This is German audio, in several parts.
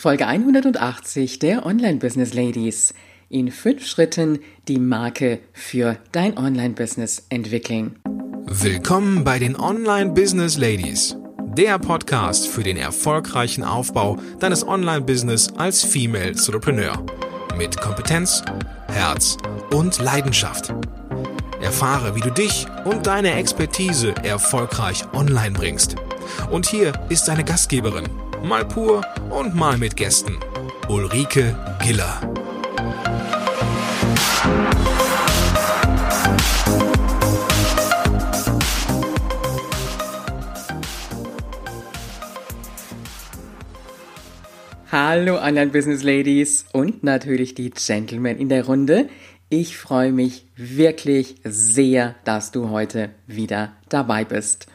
Folge 180 der Online Business Ladies. In fünf Schritten die Marke für dein Online Business entwickeln. Willkommen bei den Online Business Ladies. Der Podcast für den erfolgreichen Aufbau deines Online Business als Female Entrepreneur. Mit Kompetenz, Herz und Leidenschaft. Erfahre, wie du dich und deine Expertise erfolgreich online bringst. Und hier ist deine Gastgeberin, mal pur und mal mit Gästen. Ulrike Giller. Hallo Online Business Ladies und natürlich die Gentlemen in der Runde. Ich freue mich wirklich sehr, dass du heute wieder dabei bist.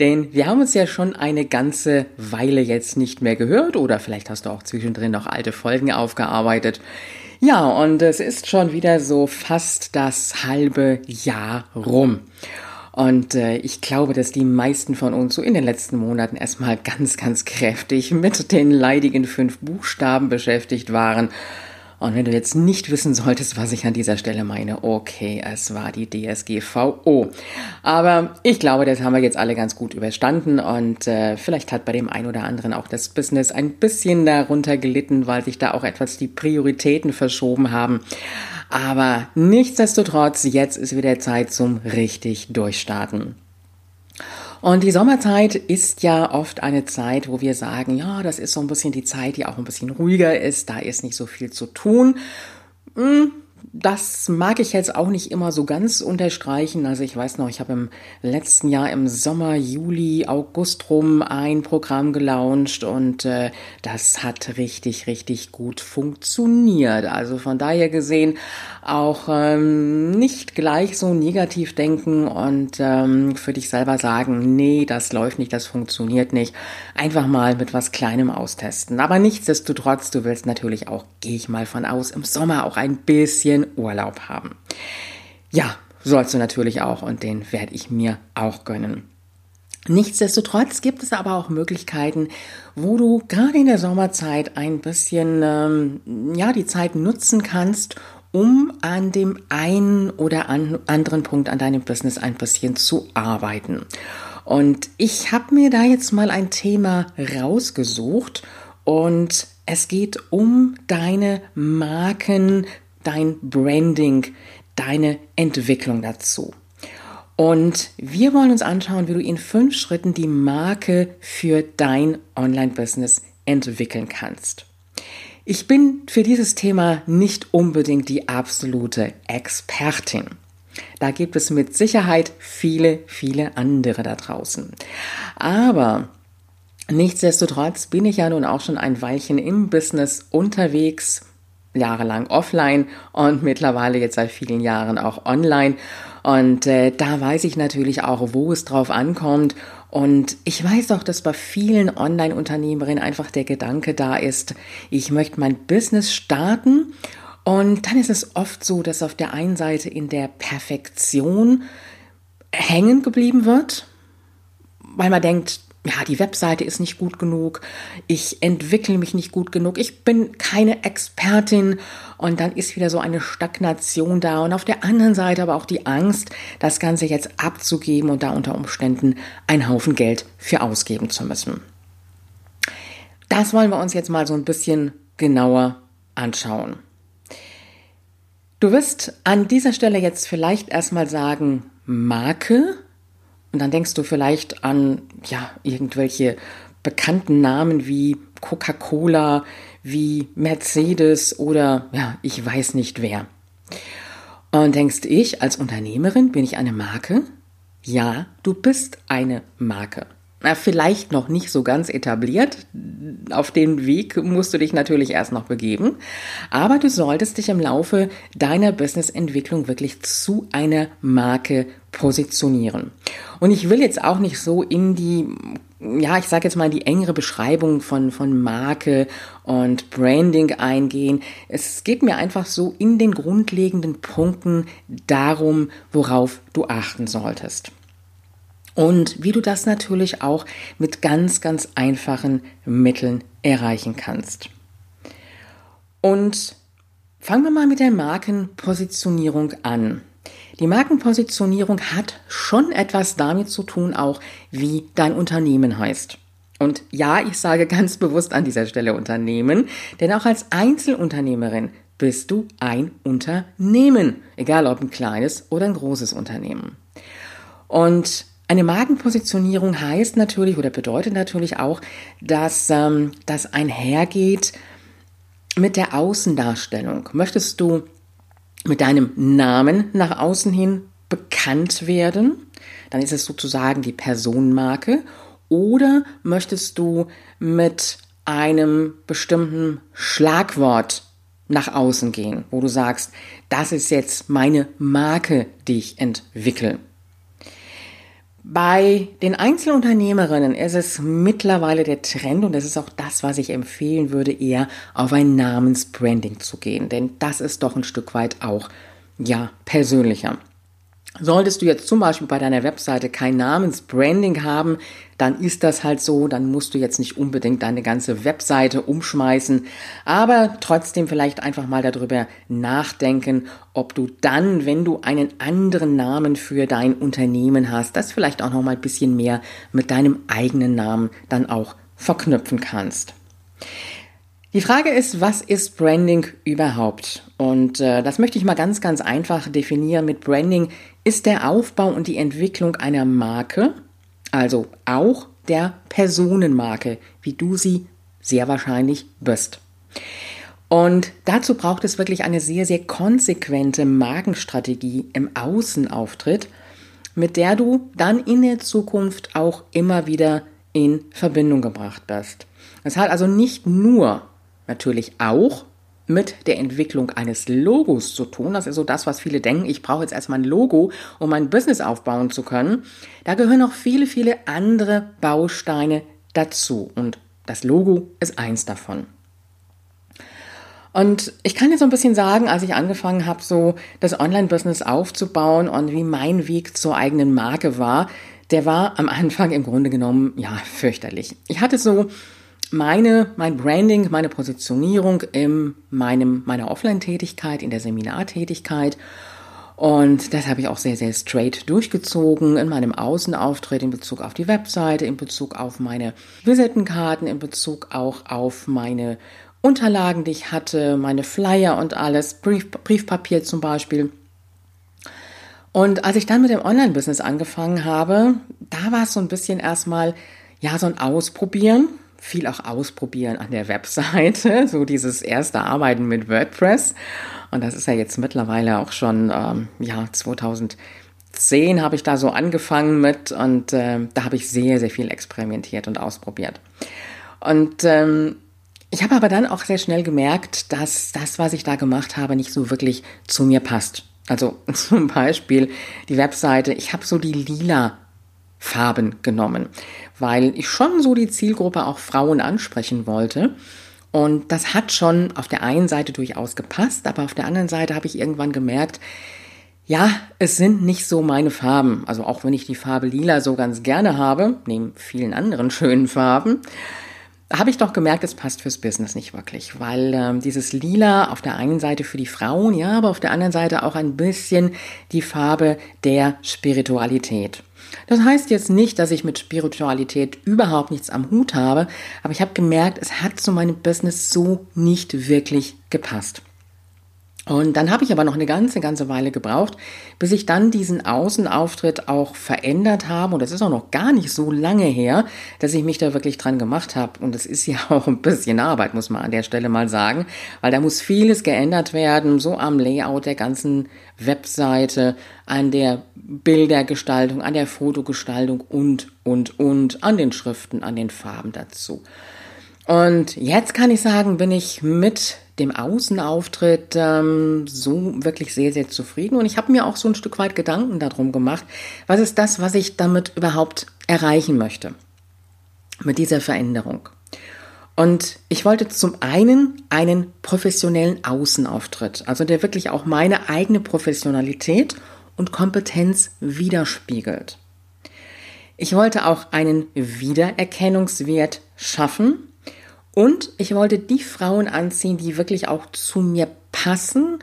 Denn wir haben uns ja schon eine ganze Weile jetzt nicht mehr gehört oder vielleicht hast du auch zwischendrin noch alte Folgen aufgearbeitet. Ja, und es ist schon wieder so fast das halbe Jahr rum. Und äh, ich glaube, dass die meisten von uns so in den letzten Monaten erstmal ganz, ganz kräftig mit den leidigen fünf Buchstaben beschäftigt waren und wenn du jetzt nicht wissen solltest, was ich an dieser Stelle meine, okay, es war die DSGVO. Aber ich glaube, das haben wir jetzt alle ganz gut überstanden und äh, vielleicht hat bei dem einen oder anderen auch das Business ein bisschen darunter gelitten, weil sich da auch etwas die Prioritäten verschoben haben. Aber nichtsdestotrotz, jetzt ist wieder Zeit zum richtig Durchstarten. Und die Sommerzeit ist ja oft eine Zeit, wo wir sagen, ja, das ist so ein bisschen die Zeit, die auch ein bisschen ruhiger ist, da ist nicht so viel zu tun. Hm, das mag ich jetzt auch nicht immer so ganz unterstreichen. Also ich weiß noch, ich habe im letzten Jahr im Sommer, Juli, August rum ein Programm gelauncht und äh, das hat richtig, richtig gut funktioniert. Also von daher gesehen auch ähm, nicht gleich so negativ denken und ähm, für dich selber sagen, nee, das läuft nicht, das funktioniert nicht. Einfach mal mit was Kleinem austesten. Aber nichtsdestotrotz, du willst natürlich auch, gehe ich mal von aus, im Sommer auch ein bisschen Urlaub haben. Ja, sollst du natürlich auch und den werde ich mir auch gönnen. Nichtsdestotrotz gibt es aber auch Möglichkeiten, wo du gerade in der Sommerzeit ein bisschen ähm, ja die Zeit nutzen kannst, um an dem einen oder an anderen Punkt an deinem Business ein bisschen zu arbeiten. Und ich habe mir da jetzt mal ein Thema rausgesucht und es geht um deine Marken, dein Branding, deine Entwicklung dazu. Und wir wollen uns anschauen, wie du in fünf Schritten die Marke für dein Online-Business entwickeln kannst. Ich bin für dieses Thema nicht unbedingt die absolute Expertin. Da gibt es mit Sicherheit viele, viele andere da draußen. Aber nichtsdestotrotz bin ich ja nun auch schon ein Weilchen im Business unterwegs, jahrelang offline und mittlerweile jetzt seit vielen Jahren auch online. Und äh, da weiß ich natürlich auch, wo es drauf ankommt. Und ich weiß auch, dass bei vielen Online-Unternehmerinnen einfach der Gedanke da ist, ich möchte mein Business starten. Und dann ist es oft so, dass auf der einen Seite in der Perfektion hängen geblieben wird, weil man denkt, ja, die Webseite ist nicht gut genug, ich entwickle mich nicht gut genug, ich bin keine Expertin und dann ist wieder so eine Stagnation da und auf der anderen Seite aber auch die Angst, das Ganze jetzt abzugeben und da unter Umständen einen Haufen Geld für ausgeben zu müssen. Das wollen wir uns jetzt mal so ein bisschen genauer anschauen. Du wirst an dieser Stelle jetzt vielleicht erstmal sagen, Marke und dann denkst du vielleicht an, ja, irgendwelche bekannten Namen wie Coca-Cola, wie Mercedes oder, ja, ich weiß nicht wer. Und denkst ich, als Unternehmerin bin ich eine Marke? Ja, du bist eine Marke na, vielleicht noch nicht so ganz etabliert. Auf den Weg musst du dich natürlich erst noch begeben. Aber du solltest dich im Laufe deiner Businessentwicklung wirklich zu einer Marke positionieren. Und ich will jetzt auch nicht so in die, ja, ich sage jetzt mal die engere Beschreibung von, von Marke und Branding eingehen. Es geht mir einfach so in den grundlegenden Punkten darum, worauf du achten solltest. Und wie du das natürlich auch mit ganz, ganz einfachen Mitteln erreichen kannst. Und fangen wir mal mit der Markenpositionierung an. Die Markenpositionierung hat schon etwas damit zu tun, auch wie dein Unternehmen heißt. Und ja, ich sage ganz bewusst an dieser Stelle Unternehmen, denn auch als Einzelunternehmerin bist du ein Unternehmen, egal ob ein kleines oder ein großes Unternehmen. Und eine Markenpositionierung heißt natürlich oder bedeutet natürlich auch, dass ähm, das einhergeht mit der Außendarstellung. Möchtest du mit deinem Namen nach außen hin bekannt werden, dann ist es sozusagen die Personenmarke. Oder möchtest du mit einem bestimmten Schlagwort nach außen gehen, wo du sagst, das ist jetzt meine Marke, die ich entwickle. Bei den Einzelunternehmerinnen ist es mittlerweile der Trend und das ist auch das, was ich empfehlen würde, eher auf ein Namensbranding zu gehen, denn das ist doch ein Stück weit auch, ja, persönlicher. Solltest du jetzt zum Beispiel bei deiner Webseite kein Namensbranding haben, dann ist das halt so, dann musst du jetzt nicht unbedingt deine ganze Webseite umschmeißen, aber trotzdem vielleicht einfach mal darüber nachdenken, ob du dann, wenn du einen anderen Namen für dein Unternehmen hast, das vielleicht auch noch mal ein bisschen mehr mit deinem eigenen Namen dann auch verknüpfen kannst. Die Frage ist, was ist Branding überhaupt? Und äh, das möchte ich mal ganz, ganz einfach definieren. Mit Branding ist der Aufbau und die Entwicklung einer Marke, also auch der Personenmarke, wie du sie sehr wahrscheinlich bist. Und dazu braucht es wirklich eine sehr, sehr konsequente Markenstrategie im Außenauftritt, mit der du dann in der Zukunft auch immer wieder in Verbindung gebracht wirst. Das hat also nicht nur natürlich auch mit der Entwicklung eines Logos zu tun. Das ist so das, was viele denken. Ich brauche jetzt erstmal ein Logo, um mein Business aufbauen zu können. Da gehören noch viele, viele andere Bausteine dazu. Und das Logo ist eins davon. Und ich kann jetzt so ein bisschen sagen, als ich angefangen habe, so das Online-Business aufzubauen und wie mein Weg zur eigenen Marke war, der war am Anfang im Grunde genommen, ja, fürchterlich. Ich hatte so meine, mein Branding, meine Positionierung in meinem, meiner Offline-Tätigkeit, in der Seminartätigkeit. Und das habe ich auch sehr, sehr straight durchgezogen in meinem Außenauftritt in Bezug auf die Webseite, in Bezug auf meine Visitenkarten, in Bezug auch auf meine Unterlagen, die ich hatte, meine Flyer und alles, Brief, Briefpapier zum Beispiel. Und als ich dann mit dem Online-Business angefangen habe, da war es so ein bisschen erstmal, ja, so ein Ausprobieren viel auch ausprobieren an der Webseite, so dieses erste Arbeiten mit WordPress. Und das ist ja jetzt mittlerweile auch schon, ähm, ja, 2010 habe ich da so angefangen mit und äh, da habe ich sehr, sehr viel experimentiert und ausprobiert. Und ähm, ich habe aber dann auch sehr schnell gemerkt, dass das, was ich da gemacht habe, nicht so wirklich zu mir passt. Also zum Beispiel die Webseite, ich habe so die lila Farben genommen, weil ich schon so die Zielgruppe auch Frauen ansprechen wollte. Und das hat schon auf der einen Seite durchaus gepasst, aber auf der anderen Seite habe ich irgendwann gemerkt, ja, es sind nicht so meine Farben. Also auch wenn ich die Farbe lila so ganz gerne habe, neben vielen anderen schönen Farben, habe ich doch gemerkt, es passt fürs Business nicht wirklich, weil ähm, dieses Lila auf der einen Seite für die Frauen, ja, aber auf der anderen Seite auch ein bisschen die Farbe der Spiritualität. Das heißt jetzt nicht, dass ich mit Spiritualität überhaupt nichts am Hut habe, aber ich habe gemerkt, es hat zu meinem Business so nicht wirklich gepasst. Und dann habe ich aber noch eine ganze, ganze Weile gebraucht, bis ich dann diesen Außenauftritt auch verändert habe. Und das ist auch noch gar nicht so lange her, dass ich mich da wirklich dran gemacht habe. Und es ist ja auch ein bisschen Arbeit, muss man an der Stelle mal sagen, weil da muss vieles geändert werden, so am Layout der ganzen Webseite, an der Bildergestaltung, an der Fotogestaltung und, und, und, an den Schriften, an den Farben dazu. Und jetzt kann ich sagen, bin ich mit dem Außenauftritt ähm, so wirklich sehr, sehr zufrieden. Und ich habe mir auch so ein Stück weit Gedanken darum gemacht, was ist das, was ich damit überhaupt erreichen möchte mit dieser Veränderung. Und ich wollte zum einen einen professionellen Außenauftritt, also der wirklich auch meine eigene Professionalität und Kompetenz widerspiegelt. Ich wollte auch einen Wiedererkennungswert schaffen Und ich wollte die Frauen anziehen, die wirklich auch zu mir passen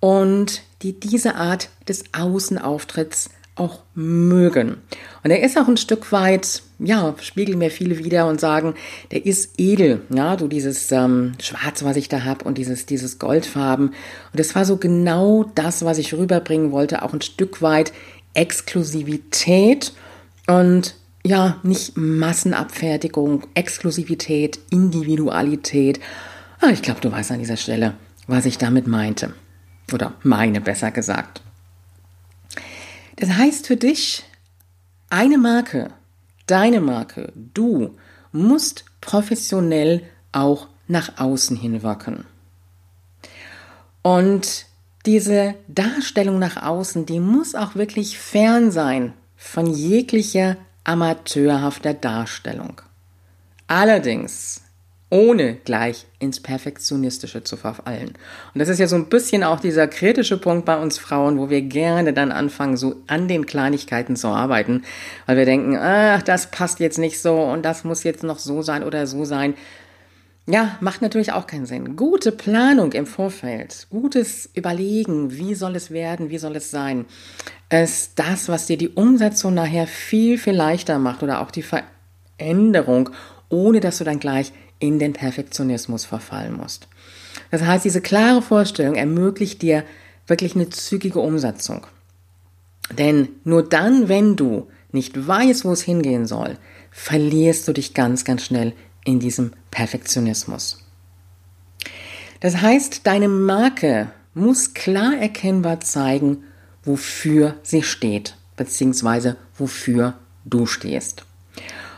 und die diese Art des Außenauftritts auch mögen. Und er ist auch ein Stück weit, ja, spiegeln mir viele wieder und sagen, der ist edel, ja, du dieses ähm, Schwarz, was ich da habe und dieses, dieses Goldfarben. Und das war so genau das, was ich rüberbringen wollte, auch ein Stück weit Exklusivität und ja, nicht Massenabfertigung, Exklusivität, Individualität. Ah, ich glaube, du weißt an dieser Stelle, was ich damit meinte. Oder meine, besser gesagt. Das heißt für dich, eine Marke, deine Marke, du musst professionell auch nach außen hin wirken. Und diese Darstellung nach außen, die muss auch wirklich fern sein von jeglicher amateurhafter Darstellung. Allerdings ohne gleich ins Perfektionistische zu verfallen. Und das ist ja so ein bisschen auch dieser kritische Punkt bei uns Frauen, wo wir gerne dann anfangen, so an den Kleinigkeiten zu arbeiten, weil wir denken, ach, das passt jetzt nicht so und das muss jetzt noch so sein oder so sein. Ja, macht natürlich auch keinen Sinn. Gute Planung im Vorfeld, gutes Überlegen, wie soll es werden, wie soll es sein, ist das, was dir die Umsetzung nachher viel, viel leichter macht oder auch die Veränderung, ohne dass du dann gleich in den Perfektionismus verfallen musst. Das heißt, diese klare Vorstellung ermöglicht dir wirklich eine zügige Umsetzung. Denn nur dann, wenn du nicht weißt, wo es hingehen soll, verlierst du dich ganz, ganz schnell in diesem Perfektionismus. Das heißt, deine Marke muss klar erkennbar zeigen, wofür sie steht, beziehungsweise wofür du stehst.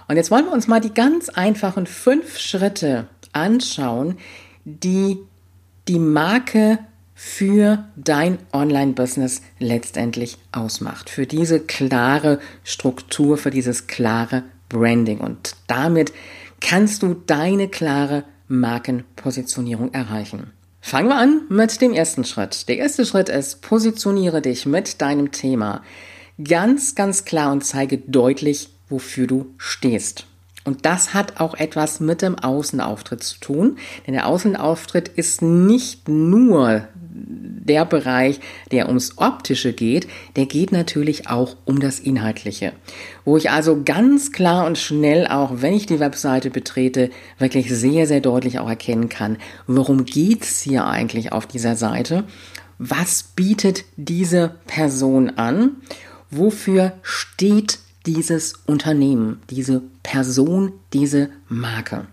Und jetzt wollen wir uns mal die ganz einfachen fünf Schritte anschauen, die die Marke für dein Online-Business letztendlich ausmacht. Für diese klare Struktur, für dieses klare Branding. Und damit kannst du deine klare Markenpositionierung erreichen. Fangen wir an mit dem ersten Schritt. Der erste Schritt ist, positioniere dich mit deinem Thema ganz, ganz klar und zeige deutlich, wofür du stehst. Und das hat auch etwas mit dem Außenauftritt zu tun, denn der Außenauftritt ist nicht nur der Bereich, der ums Optische geht, der geht natürlich auch um das Inhaltliche. Wo ich also ganz klar und schnell, auch wenn ich die Webseite betrete, wirklich sehr, sehr deutlich auch erkennen kann, worum geht's hier eigentlich auf dieser Seite? Was bietet diese Person an? Wofür steht dieses Unternehmen, diese Person, diese Marke.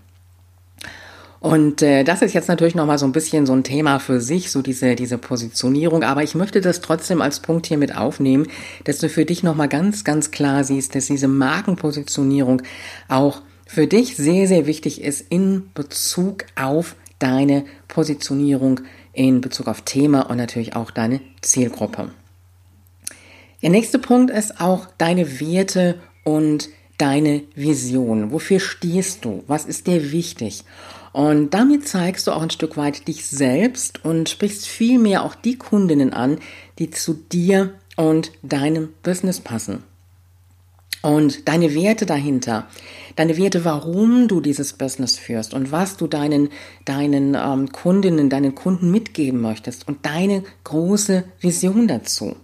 Und äh, das ist jetzt natürlich nochmal so ein bisschen so ein Thema für sich, so diese, diese Positionierung. Aber ich möchte das trotzdem als Punkt hier mit aufnehmen, dass du für dich nochmal ganz, ganz klar siehst, dass diese Markenpositionierung auch für dich sehr, sehr wichtig ist in Bezug auf deine Positionierung, in Bezug auf Thema und natürlich auch deine Zielgruppe. Der nächste Punkt ist auch deine Werte und deine Vision. Wofür stehst du? Was ist dir wichtig? Und damit zeigst du auch ein Stück weit dich selbst und sprichst vielmehr auch die Kundinnen an, die zu dir und deinem Business passen. Und deine Werte dahinter, deine Werte, warum du dieses Business führst und was du deinen, deinen ähm, Kundinnen, deinen Kunden mitgeben möchtest und deine große Vision dazu.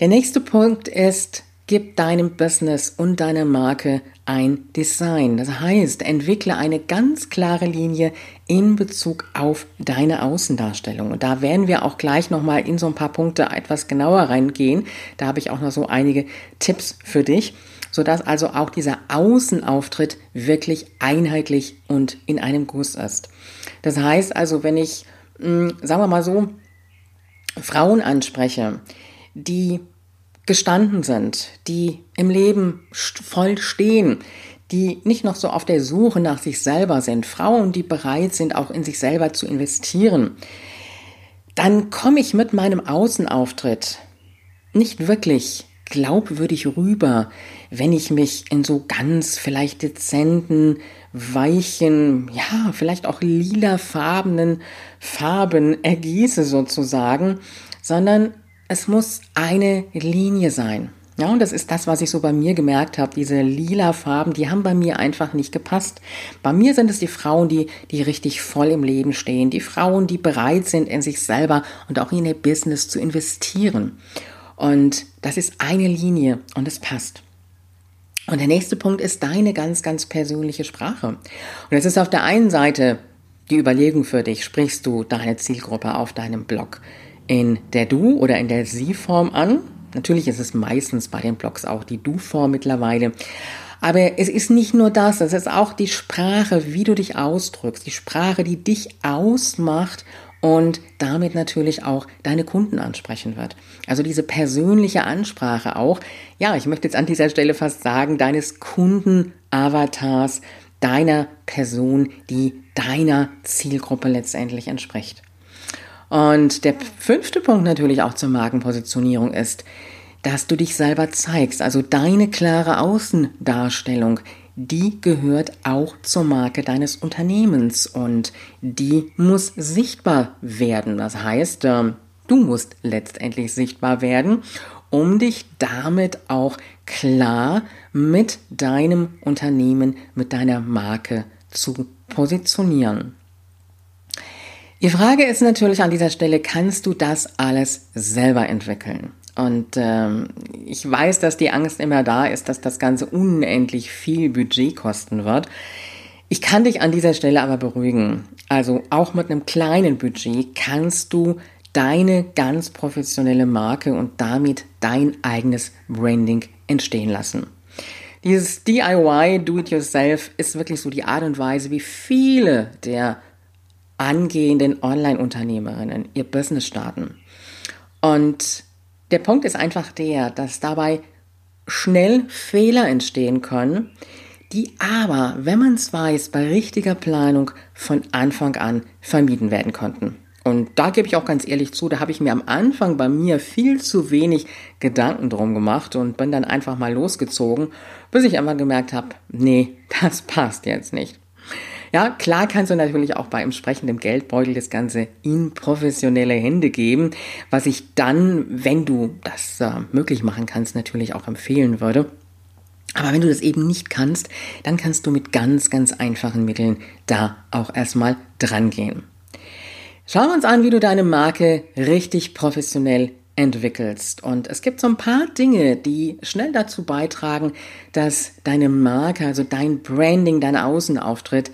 Der nächste Punkt ist, gib deinem Business und deiner Marke ein Design. Das heißt, entwickle eine ganz klare Linie in Bezug auf deine Außendarstellung. Und da werden wir auch gleich nochmal in so ein paar Punkte etwas genauer reingehen. Da habe ich auch noch so einige Tipps für dich, sodass also auch dieser Außenauftritt wirklich einheitlich und in einem Guss ist. Das heißt also, wenn ich, hm, sagen wir mal so, Frauen anspreche, die gestanden sind, die im Leben voll stehen, die nicht noch so auf der Suche nach sich selber sind, Frauen, die bereit sind, auch in sich selber zu investieren, dann komme ich mit meinem Außenauftritt nicht wirklich glaubwürdig rüber, wenn ich mich in so ganz vielleicht dezenten, weichen, ja, vielleicht auch lilafarbenen Farben ergieße sozusagen, sondern es muss eine Linie sein. Ja, und das ist das, was ich so bei mir gemerkt habe. Diese lila Farben, die haben bei mir einfach nicht gepasst. Bei mir sind es die Frauen, die, die richtig voll im Leben stehen. Die Frauen, die bereit sind, in sich selber und auch in ihr Business zu investieren. Und das ist eine Linie und es passt. Und der nächste Punkt ist deine ganz, ganz persönliche Sprache. Und es ist auf der einen Seite die Überlegung für dich, sprichst du deine Zielgruppe auf deinem Blog in der Du- oder in der Sie-Form an? Natürlich ist es meistens bei den Blogs auch die Du-Form mittlerweile. Aber es ist nicht nur das, es ist auch die Sprache, wie du dich ausdrückst, die Sprache, die dich ausmacht und damit natürlich auch deine Kunden ansprechen wird. Also diese persönliche Ansprache auch, ja, ich möchte jetzt an dieser Stelle fast sagen, deines Kunden-Avatars, deiner Person, die deiner Zielgruppe letztendlich entspricht. Und der fünfte Punkt natürlich auch zur Markenpositionierung ist, dass du dich selber zeigst, also deine klare Außendarstellung, die gehört auch zur Marke deines Unternehmens und die muss sichtbar werden. Das heißt, ähm, du musst letztendlich sichtbar werden, um dich damit auch klar mit deinem Unternehmen, mit deiner Marke zu positionieren. Die Frage ist natürlich an dieser Stelle, kannst du das alles selber entwickeln? Und ähm, ich weiß, dass die Angst immer da ist, dass das Ganze unendlich viel Budget kosten wird. Ich kann dich an dieser Stelle aber beruhigen. Also auch mit einem kleinen Budget kannst du deine ganz professionelle Marke und damit dein eigenes Branding entstehen lassen. Dieses DIY, Do-it-yourself, ist wirklich so die Art und Weise, wie viele der angehenden Online-Unternehmerinnen ihr Business starten. Und der Punkt ist einfach der, dass dabei schnell Fehler entstehen können, die aber, wenn man es weiß, bei richtiger Planung von Anfang an vermieden werden konnten. Und da gebe ich auch ganz ehrlich zu, da habe ich mir am Anfang bei mir viel zu wenig Gedanken drum gemacht und bin dann einfach mal losgezogen, bis ich einmal gemerkt habe, nee, das passt jetzt nicht. Ja, klar kannst du natürlich auch bei entsprechendem Geldbeutel das Ganze in professionelle Hände geben, was ich dann, wenn du das äh, möglich machen kannst, natürlich auch empfehlen würde. Aber wenn du das eben nicht kannst, dann kannst du mit ganz, ganz einfachen Mitteln da auch erstmal dran gehen. Schauen wir uns an, wie du deine Marke richtig professionell entwickelst. Und es gibt so ein paar Dinge, die schnell dazu beitragen, dass deine Marke, also dein Branding, dein Außenauftritt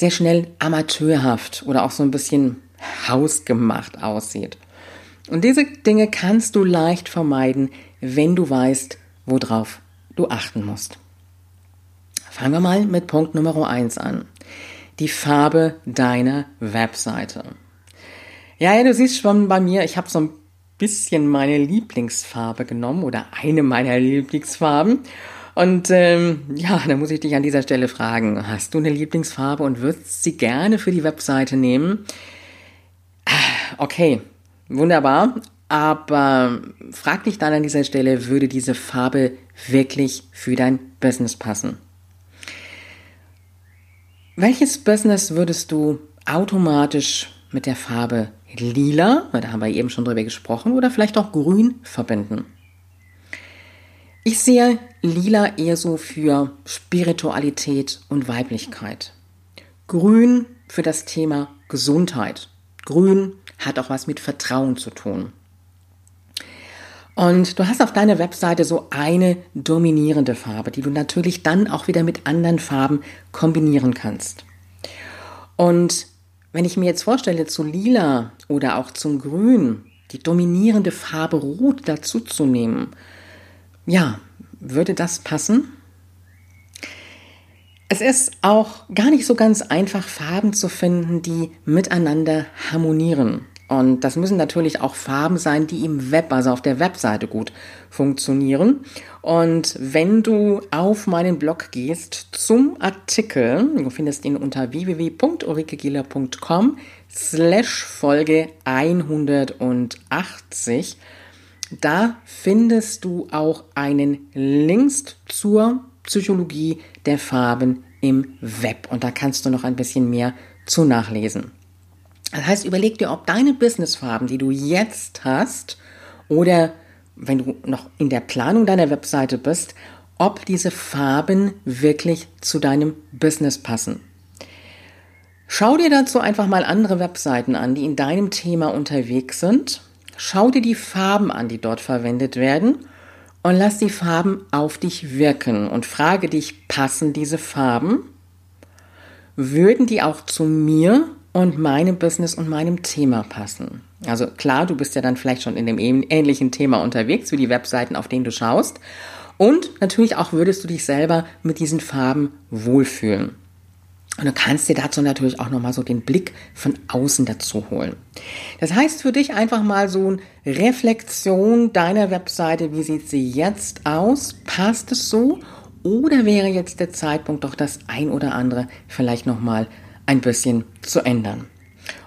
sehr schnell amateurhaft oder auch so ein bisschen hausgemacht aussieht. Und diese Dinge kannst du leicht vermeiden, wenn du weißt, worauf du achten musst. Fangen wir mal mit Punkt Nummer 1 an. Die Farbe deiner Webseite. Ja, ja, du siehst schon bei mir, ich habe so ein bisschen meine Lieblingsfarbe genommen oder eine meiner Lieblingsfarben. Und ähm, ja, da muss ich dich an dieser Stelle fragen, hast du eine Lieblingsfarbe und würdest sie gerne für die Webseite nehmen? Okay, wunderbar. Aber frag dich dann an dieser Stelle, würde diese Farbe wirklich für dein Business passen? Welches Business würdest du automatisch mit der Farbe lila, weil da haben wir eben schon drüber gesprochen, oder vielleicht auch grün verbinden? Ich sehe lila eher so für Spiritualität und Weiblichkeit. Grün für das Thema Gesundheit. Grün hat auch was mit Vertrauen zu tun. Und du hast auf deiner Webseite so eine dominierende Farbe, die du natürlich dann auch wieder mit anderen Farben kombinieren kannst. Und wenn ich mir jetzt vorstelle, zu lila oder auch zum Grün die dominierende Farbe Rot dazu zu nehmen, ja, würde das passen? Es ist auch gar nicht so ganz einfach, Farben zu finden, die miteinander harmonieren. Und das müssen natürlich auch Farben sein, die im Web, also auf der Webseite gut funktionieren. Und wenn du auf meinen Blog gehst zum Artikel, du findest ihn unter www.ulrikegieler.com slash Folge 180, da findest du auch einen Link zur Psychologie der Farben im Web und da kannst du noch ein bisschen mehr zu nachlesen. Das heißt, überleg dir, ob deine Businessfarben, die du jetzt hast, oder wenn du noch in der Planung deiner Webseite bist, ob diese Farben wirklich zu deinem Business passen. Schau dir dazu einfach mal andere Webseiten an, die in deinem Thema unterwegs sind. Schau dir die Farben an, die dort verwendet werden und lass die Farben auf dich wirken und frage dich, passen diese Farben? Würden die auch zu mir und meinem Business und meinem Thema passen? Also klar, du bist ja dann vielleicht schon in dem ähnlichen Thema unterwegs wie die Webseiten, auf denen du schaust. Und natürlich auch würdest du dich selber mit diesen Farben wohlfühlen. Und du kannst dir dazu natürlich auch nochmal so den Blick von außen dazu holen. Das heißt für dich einfach mal so eine Reflexion deiner Webseite. Wie sieht sie jetzt aus? Passt es so? Oder wäre jetzt der Zeitpunkt doch das ein oder andere vielleicht nochmal ein bisschen zu ändern?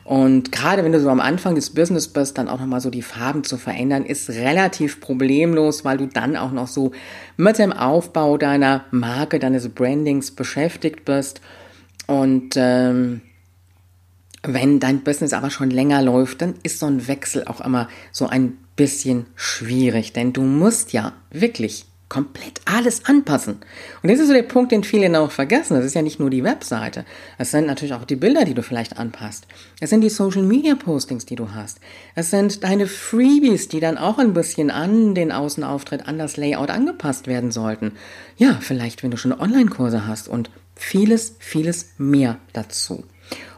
Und gerade wenn du so am Anfang des Business bist, dann auch nochmal so die Farben zu verändern, ist relativ problemlos, weil du dann auch noch so mit dem Aufbau deiner Marke, deines Brandings beschäftigt bist. Und ähm, wenn dein Business aber schon länger läuft, dann ist so ein Wechsel auch immer so ein bisschen schwierig, denn du musst ja wirklich komplett alles anpassen. Und das ist so der Punkt, den viele auch vergessen. Das ist ja nicht nur die Webseite. Es sind natürlich auch die Bilder, die du vielleicht anpasst. Es sind die Social Media Postings, die du hast. Es sind deine Freebies, die dann auch ein bisschen an den Außenauftritt, an das Layout angepasst werden sollten. Ja, vielleicht, wenn du schon Online-Kurse hast und vieles, vieles mehr dazu.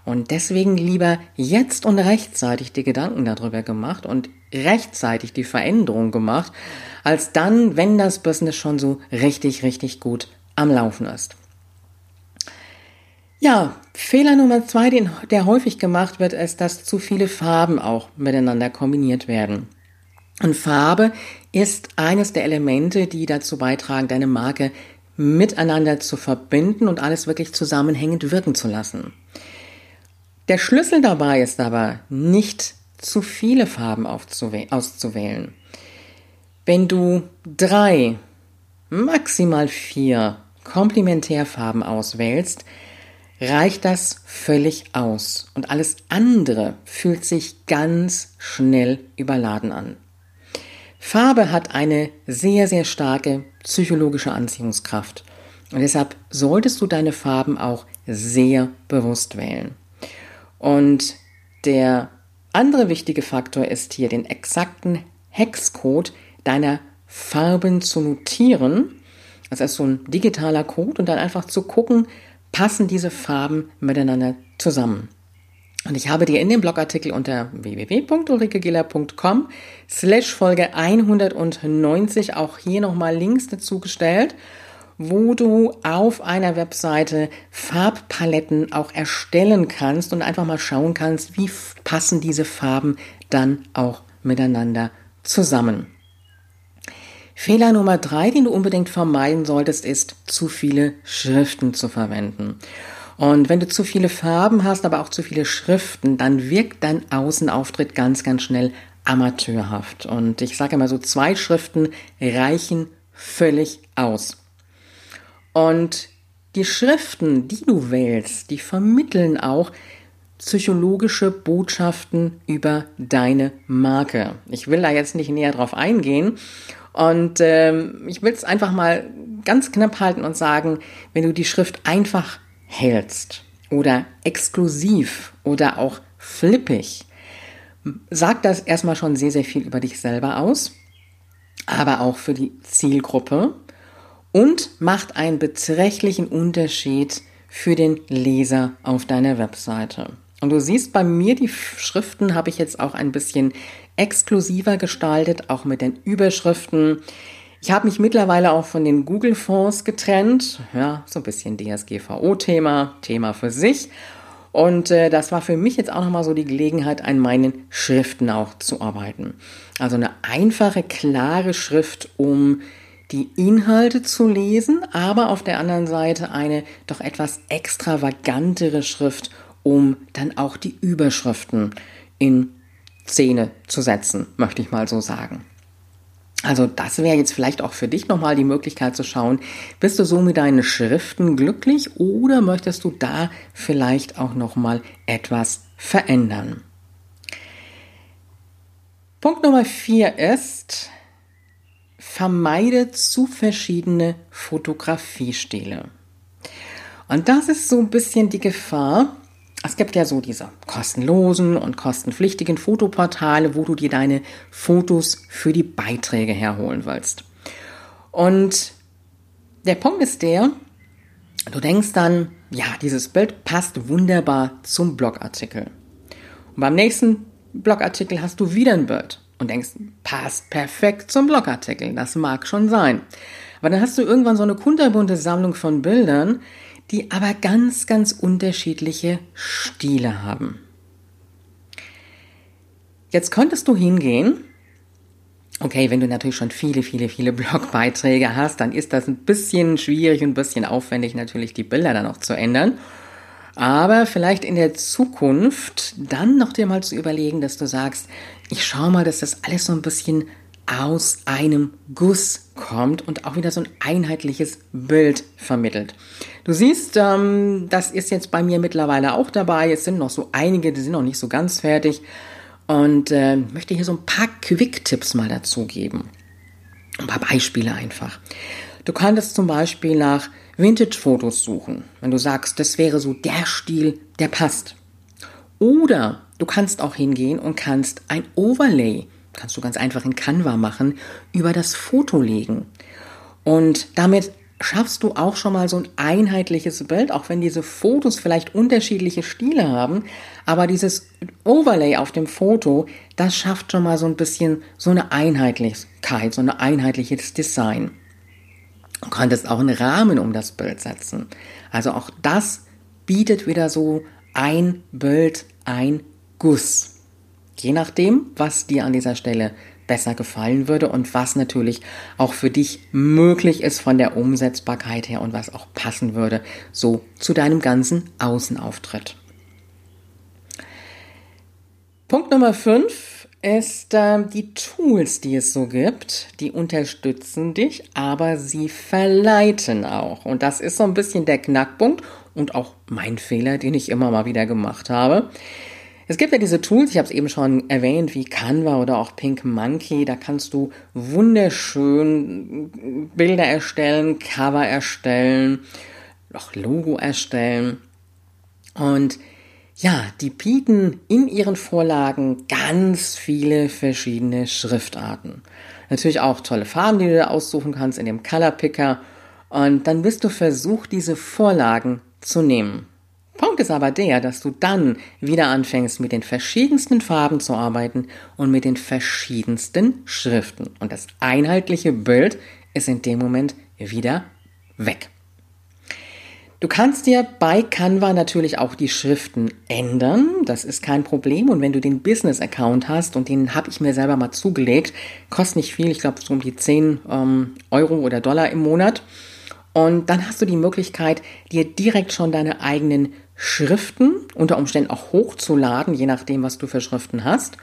Und deswegen lieber jetzt und rechtzeitig die Gedanken darüber gemacht und rechtzeitig die Veränderung gemacht, als dann, wenn das Business schon so richtig, richtig gut am Laufen ist. Ja, Fehler Nummer zwei, den, der häufig gemacht wird, ist, dass zu viele Farben auch miteinander kombiniert werden. Und Farbe ist eines der Elemente, die dazu beitragen, deine Marke miteinander zu verbinden und alles wirklich zusammenhängend wirken zu lassen. Der Schlüssel dabei ist aber nicht zu viele Farben auszuwählen. Wenn du drei, maximal vier Komplementärfarben auswählst, reicht das völlig aus und alles andere fühlt sich ganz schnell überladen an. Farbe hat eine sehr, sehr starke psychologische Anziehungskraft und deshalb solltest du deine Farben auch sehr bewusst wählen. Und der andere wichtige Faktor ist hier den exakten Hexcode deiner Farben zu notieren. Das ist so ein digitaler Code und dann einfach zu gucken, passen diese Farben miteinander zusammen. Und ich habe dir in dem Blogartikel unter www.ulrikegiller.com slash Folge 190 auch hier nochmal Links dazu gestellt, wo du auf einer Webseite Farbpaletten auch erstellen kannst und einfach mal schauen kannst, wie passen diese Farben dann auch miteinander zusammen. Fehler Nummer drei, den du unbedingt vermeiden solltest, ist, zu viele Schriften zu verwenden. Und wenn du zu viele Farben hast, aber auch zu viele Schriften, dann wirkt dein Außenauftritt ganz, ganz schnell amateurhaft. Und ich sage immer so, zwei Schriften reichen völlig aus. Und die Schriften, die du wählst, die vermitteln auch psychologische Botschaften über deine Marke. Ich will da jetzt nicht näher drauf eingehen und ähm, ich will es einfach mal ganz knapp halten und sagen, wenn du die Schrift einfach hältst oder exklusiv oder auch flippig, sagt das erstmal schon sehr, sehr viel über dich selber aus, aber auch für die Zielgruppe und macht einen beträchtlichen Unterschied für den Leser auf deiner Webseite. Und du siehst bei mir, die Schriften habe ich jetzt auch ein bisschen exklusiver gestaltet, auch mit den Überschriften. Ich habe mich mittlerweile auch von den Google-Fonds getrennt. Ja, so ein bisschen DSGVO-Thema, Thema für sich. Und äh, das war für mich jetzt auch nochmal so die Gelegenheit, an meinen Schriften auch zu arbeiten. Also eine einfache, klare Schrift, um die Inhalte zu lesen, aber auf der anderen Seite eine doch etwas extravagantere Schrift, um dann auch die Überschriften in Szene zu setzen, möchte ich mal so sagen. Also das wäre jetzt vielleicht auch für dich nochmal die Möglichkeit zu schauen, bist du so mit deinen Schriften glücklich oder möchtest du da vielleicht auch nochmal etwas verändern? Punkt Nummer vier ist, vermeide zu verschiedene Fotografiestile. Und das ist so ein bisschen die Gefahr. Es gibt ja so diese kostenlosen und kostenpflichtigen Fotoportale, wo du dir deine Fotos für die Beiträge herholen willst. Und der Punkt ist der, du denkst dann, ja, dieses Bild passt wunderbar zum Blogartikel. Und beim nächsten Blogartikel hast du wieder ein Bild und denkst, passt perfekt zum Blogartikel. Das mag schon sein. Aber dann hast du irgendwann so eine kunterbunte Sammlung von Bildern, die aber ganz, ganz unterschiedliche Stile haben. Jetzt könntest du hingehen. Okay, wenn du natürlich schon viele, viele, viele Blogbeiträge hast, dann ist das ein bisschen schwierig und ein bisschen aufwendig, natürlich die Bilder dann auch zu ändern. Aber vielleicht in der Zukunft dann noch dir mal zu überlegen, dass du sagst, ich schau mal, dass das alles so ein bisschen aus einem Guss kommt und auch wieder so ein einheitliches Bild vermittelt. Du siehst, ähm, das ist jetzt bei mir mittlerweile auch dabei. Es sind noch so einige, die sind noch nicht so ganz fertig. Und äh, möchte hier so ein paar Quick-Tipps mal dazu geben. Ein paar Beispiele einfach. Du könntest zum Beispiel nach Vintage-Fotos suchen, wenn du sagst, das wäre so der Stil, der passt. Oder du kannst auch hingehen und kannst ein Overlay kannst du ganz einfach in Canva machen, über das Foto legen. Und damit schaffst du auch schon mal so ein einheitliches Bild, auch wenn diese Fotos vielleicht unterschiedliche Stile haben. Aber dieses Overlay auf dem Foto, das schafft schon mal so ein bisschen so eine Einheitlichkeit, so ein einheitliches Design. Du könntest auch einen Rahmen um das Bild setzen. Also auch das bietet wieder so ein Bild, ein Guss. Je nachdem, was dir an dieser Stelle besser gefallen würde und was natürlich auch für dich möglich ist von der Umsetzbarkeit her und was auch passen würde, so zu deinem ganzen Außenauftritt. Punkt Nummer 5 ist äh, die Tools, die es so gibt, die unterstützen dich, aber sie verleiten auch. Und das ist so ein bisschen der Knackpunkt und auch mein Fehler, den ich immer mal wieder gemacht habe. Es gibt ja diese Tools, ich habe es eben schon erwähnt, wie Canva oder auch Pink Monkey. Da kannst du wunderschön Bilder erstellen, Cover erstellen, auch Logo erstellen. Und ja, die bieten in ihren Vorlagen ganz viele verschiedene Schriftarten. Natürlich auch tolle Farben, die du da aussuchen kannst in dem Color Picker. Und dann bist du versucht, diese Vorlagen zu nehmen. Punkt ist aber der, dass du dann wieder anfängst, mit den verschiedensten Farben zu arbeiten und mit den verschiedensten Schriften. Und das einheitliche Bild ist in dem Moment wieder weg. Du kannst dir bei Canva natürlich auch die Schriften ändern. Das ist kein Problem. Und wenn du den Business-Account hast, und den habe ich mir selber mal zugelegt, kostet nicht viel, ich glaube so um die 10 ähm, Euro oder Dollar im Monat. Und dann hast du die Möglichkeit, dir direkt schon deine eigenen Schriften unter Umständen auch hochzuladen, je nachdem, was du für Schriften hast.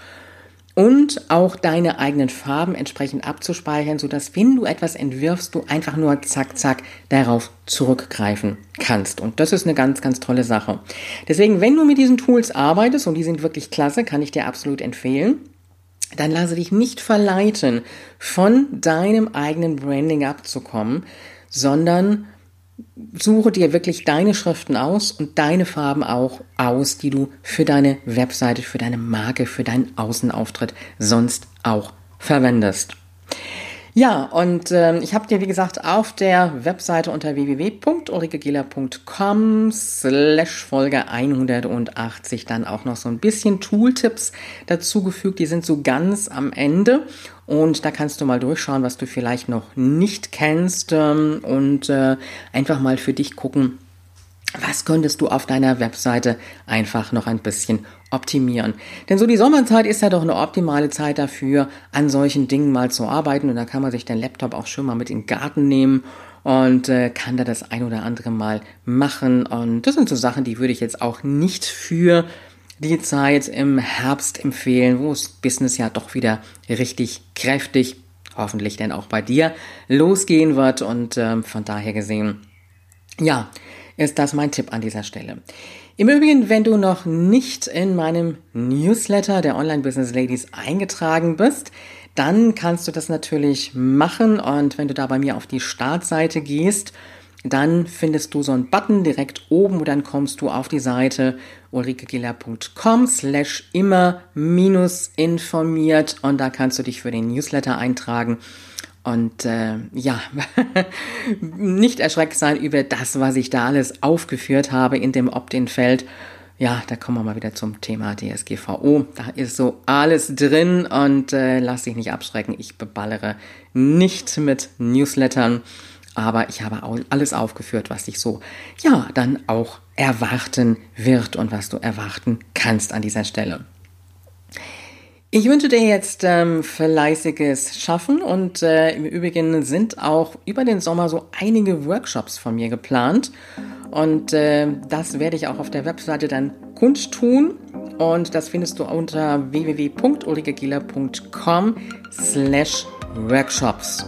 Und auch deine eigenen Farben entsprechend abzuspeichern, sodass wenn du etwas entwirfst, du einfach nur zack, zack darauf zurückgreifen kannst. Und das ist eine ganz, ganz tolle Sache. Deswegen, wenn du mit diesen Tools arbeitest, und die sind wirklich klasse, kann ich dir absolut empfehlen, dann lasse dich nicht verleiten, von deinem eigenen Branding abzukommen, sondern suche dir wirklich deine Schriften aus und deine Farben auch aus, die du für deine Webseite, für deine Marke, für deinen Außenauftritt sonst auch verwendest. Ja, und äh, ich habe dir, wie gesagt, auf der Webseite unter www.ulrikegela.com slash Folge 180 dann auch noch so ein bisschen Tooltips dazugefügt. Die sind so ganz am Ende und da kannst du mal durchschauen, was du vielleicht noch nicht kennst ähm, und äh, einfach mal für dich gucken, was könntest du auf deiner Webseite einfach noch ein bisschen optimieren? Denn so die Sommerzeit ist ja doch eine optimale Zeit dafür, an solchen Dingen mal zu arbeiten. Und da kann man sich den Laptop auch schon mal mit in den Garten nehmen und äh, kann da das ein oder andere mal machen. Und das sind so Sachen, die würde ich jetzt auch nicht für die Zeit im Herbst empfehlen, wo das Business ja doch wieder richtig kräftig, hoffentlich denn auch bei dir, losgehen wird. Und äh, von daher gesehen, ja, ist das mein Tipp an dieser Stelle. Im Übrigen, wenn du noch nicht in meinem Newsletter der Online Business Ladies eingetragen bist, dann kannst du das natürlich machen. Und wenn du da bei mir auf die Startseite gehst, dann findest du so einen Button direkt oben und dann kommst du auf die Seite ulrikegiller.com slash immer minus informiert. Und da kannst du dich für den Newsletter eintragen und äh, ja, nicht erschreckt sein über das, was ich da alles aufgeführt habe in dem Opt-in-Feld. Ja, da kommen wir mal wieder zum Thema DSGVO. Da ist so alles drin und äh, lass dich nicht abschrecken. Ich beballere nicht mit Newslettern, aber ich habe alles aufgeführt, was dich so, ja, dann auch erwarten wird und was du erwarten kannst an dieser Stelle. Ich wünsche dir jetzt ähm, fleißiges Schaffen und äh, im Übrigen sind auch über den Sommer so einige Workshops von mir geplant und äh, das werde ich auch auf der Webseite dann kundtun und das findest du unter www.ulrikegieler.com slash workshops.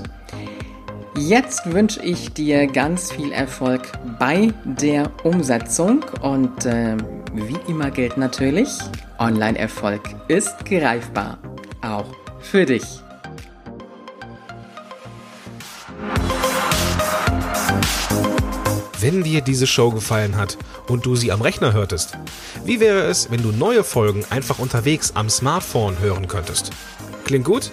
Jetzt wünsche ich dir ganz viel Erfolg bei der Umsetzung und äh, wie immer gilt natürlich, Online-Erfolg ist greifbar, auch für dich. Wenn dir diese Show gefallen hat und du sie am Rechner hörtest, wie wäre es, wenn du neue Folgen einfach unterwegs am Smartphone hören könntest? Klingt gut?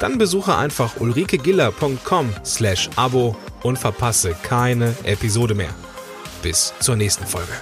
Dann besuche einfach ulrikegiller.com slash Abo und verpasse keine Episode mehr. Bis zur nächsten Folge.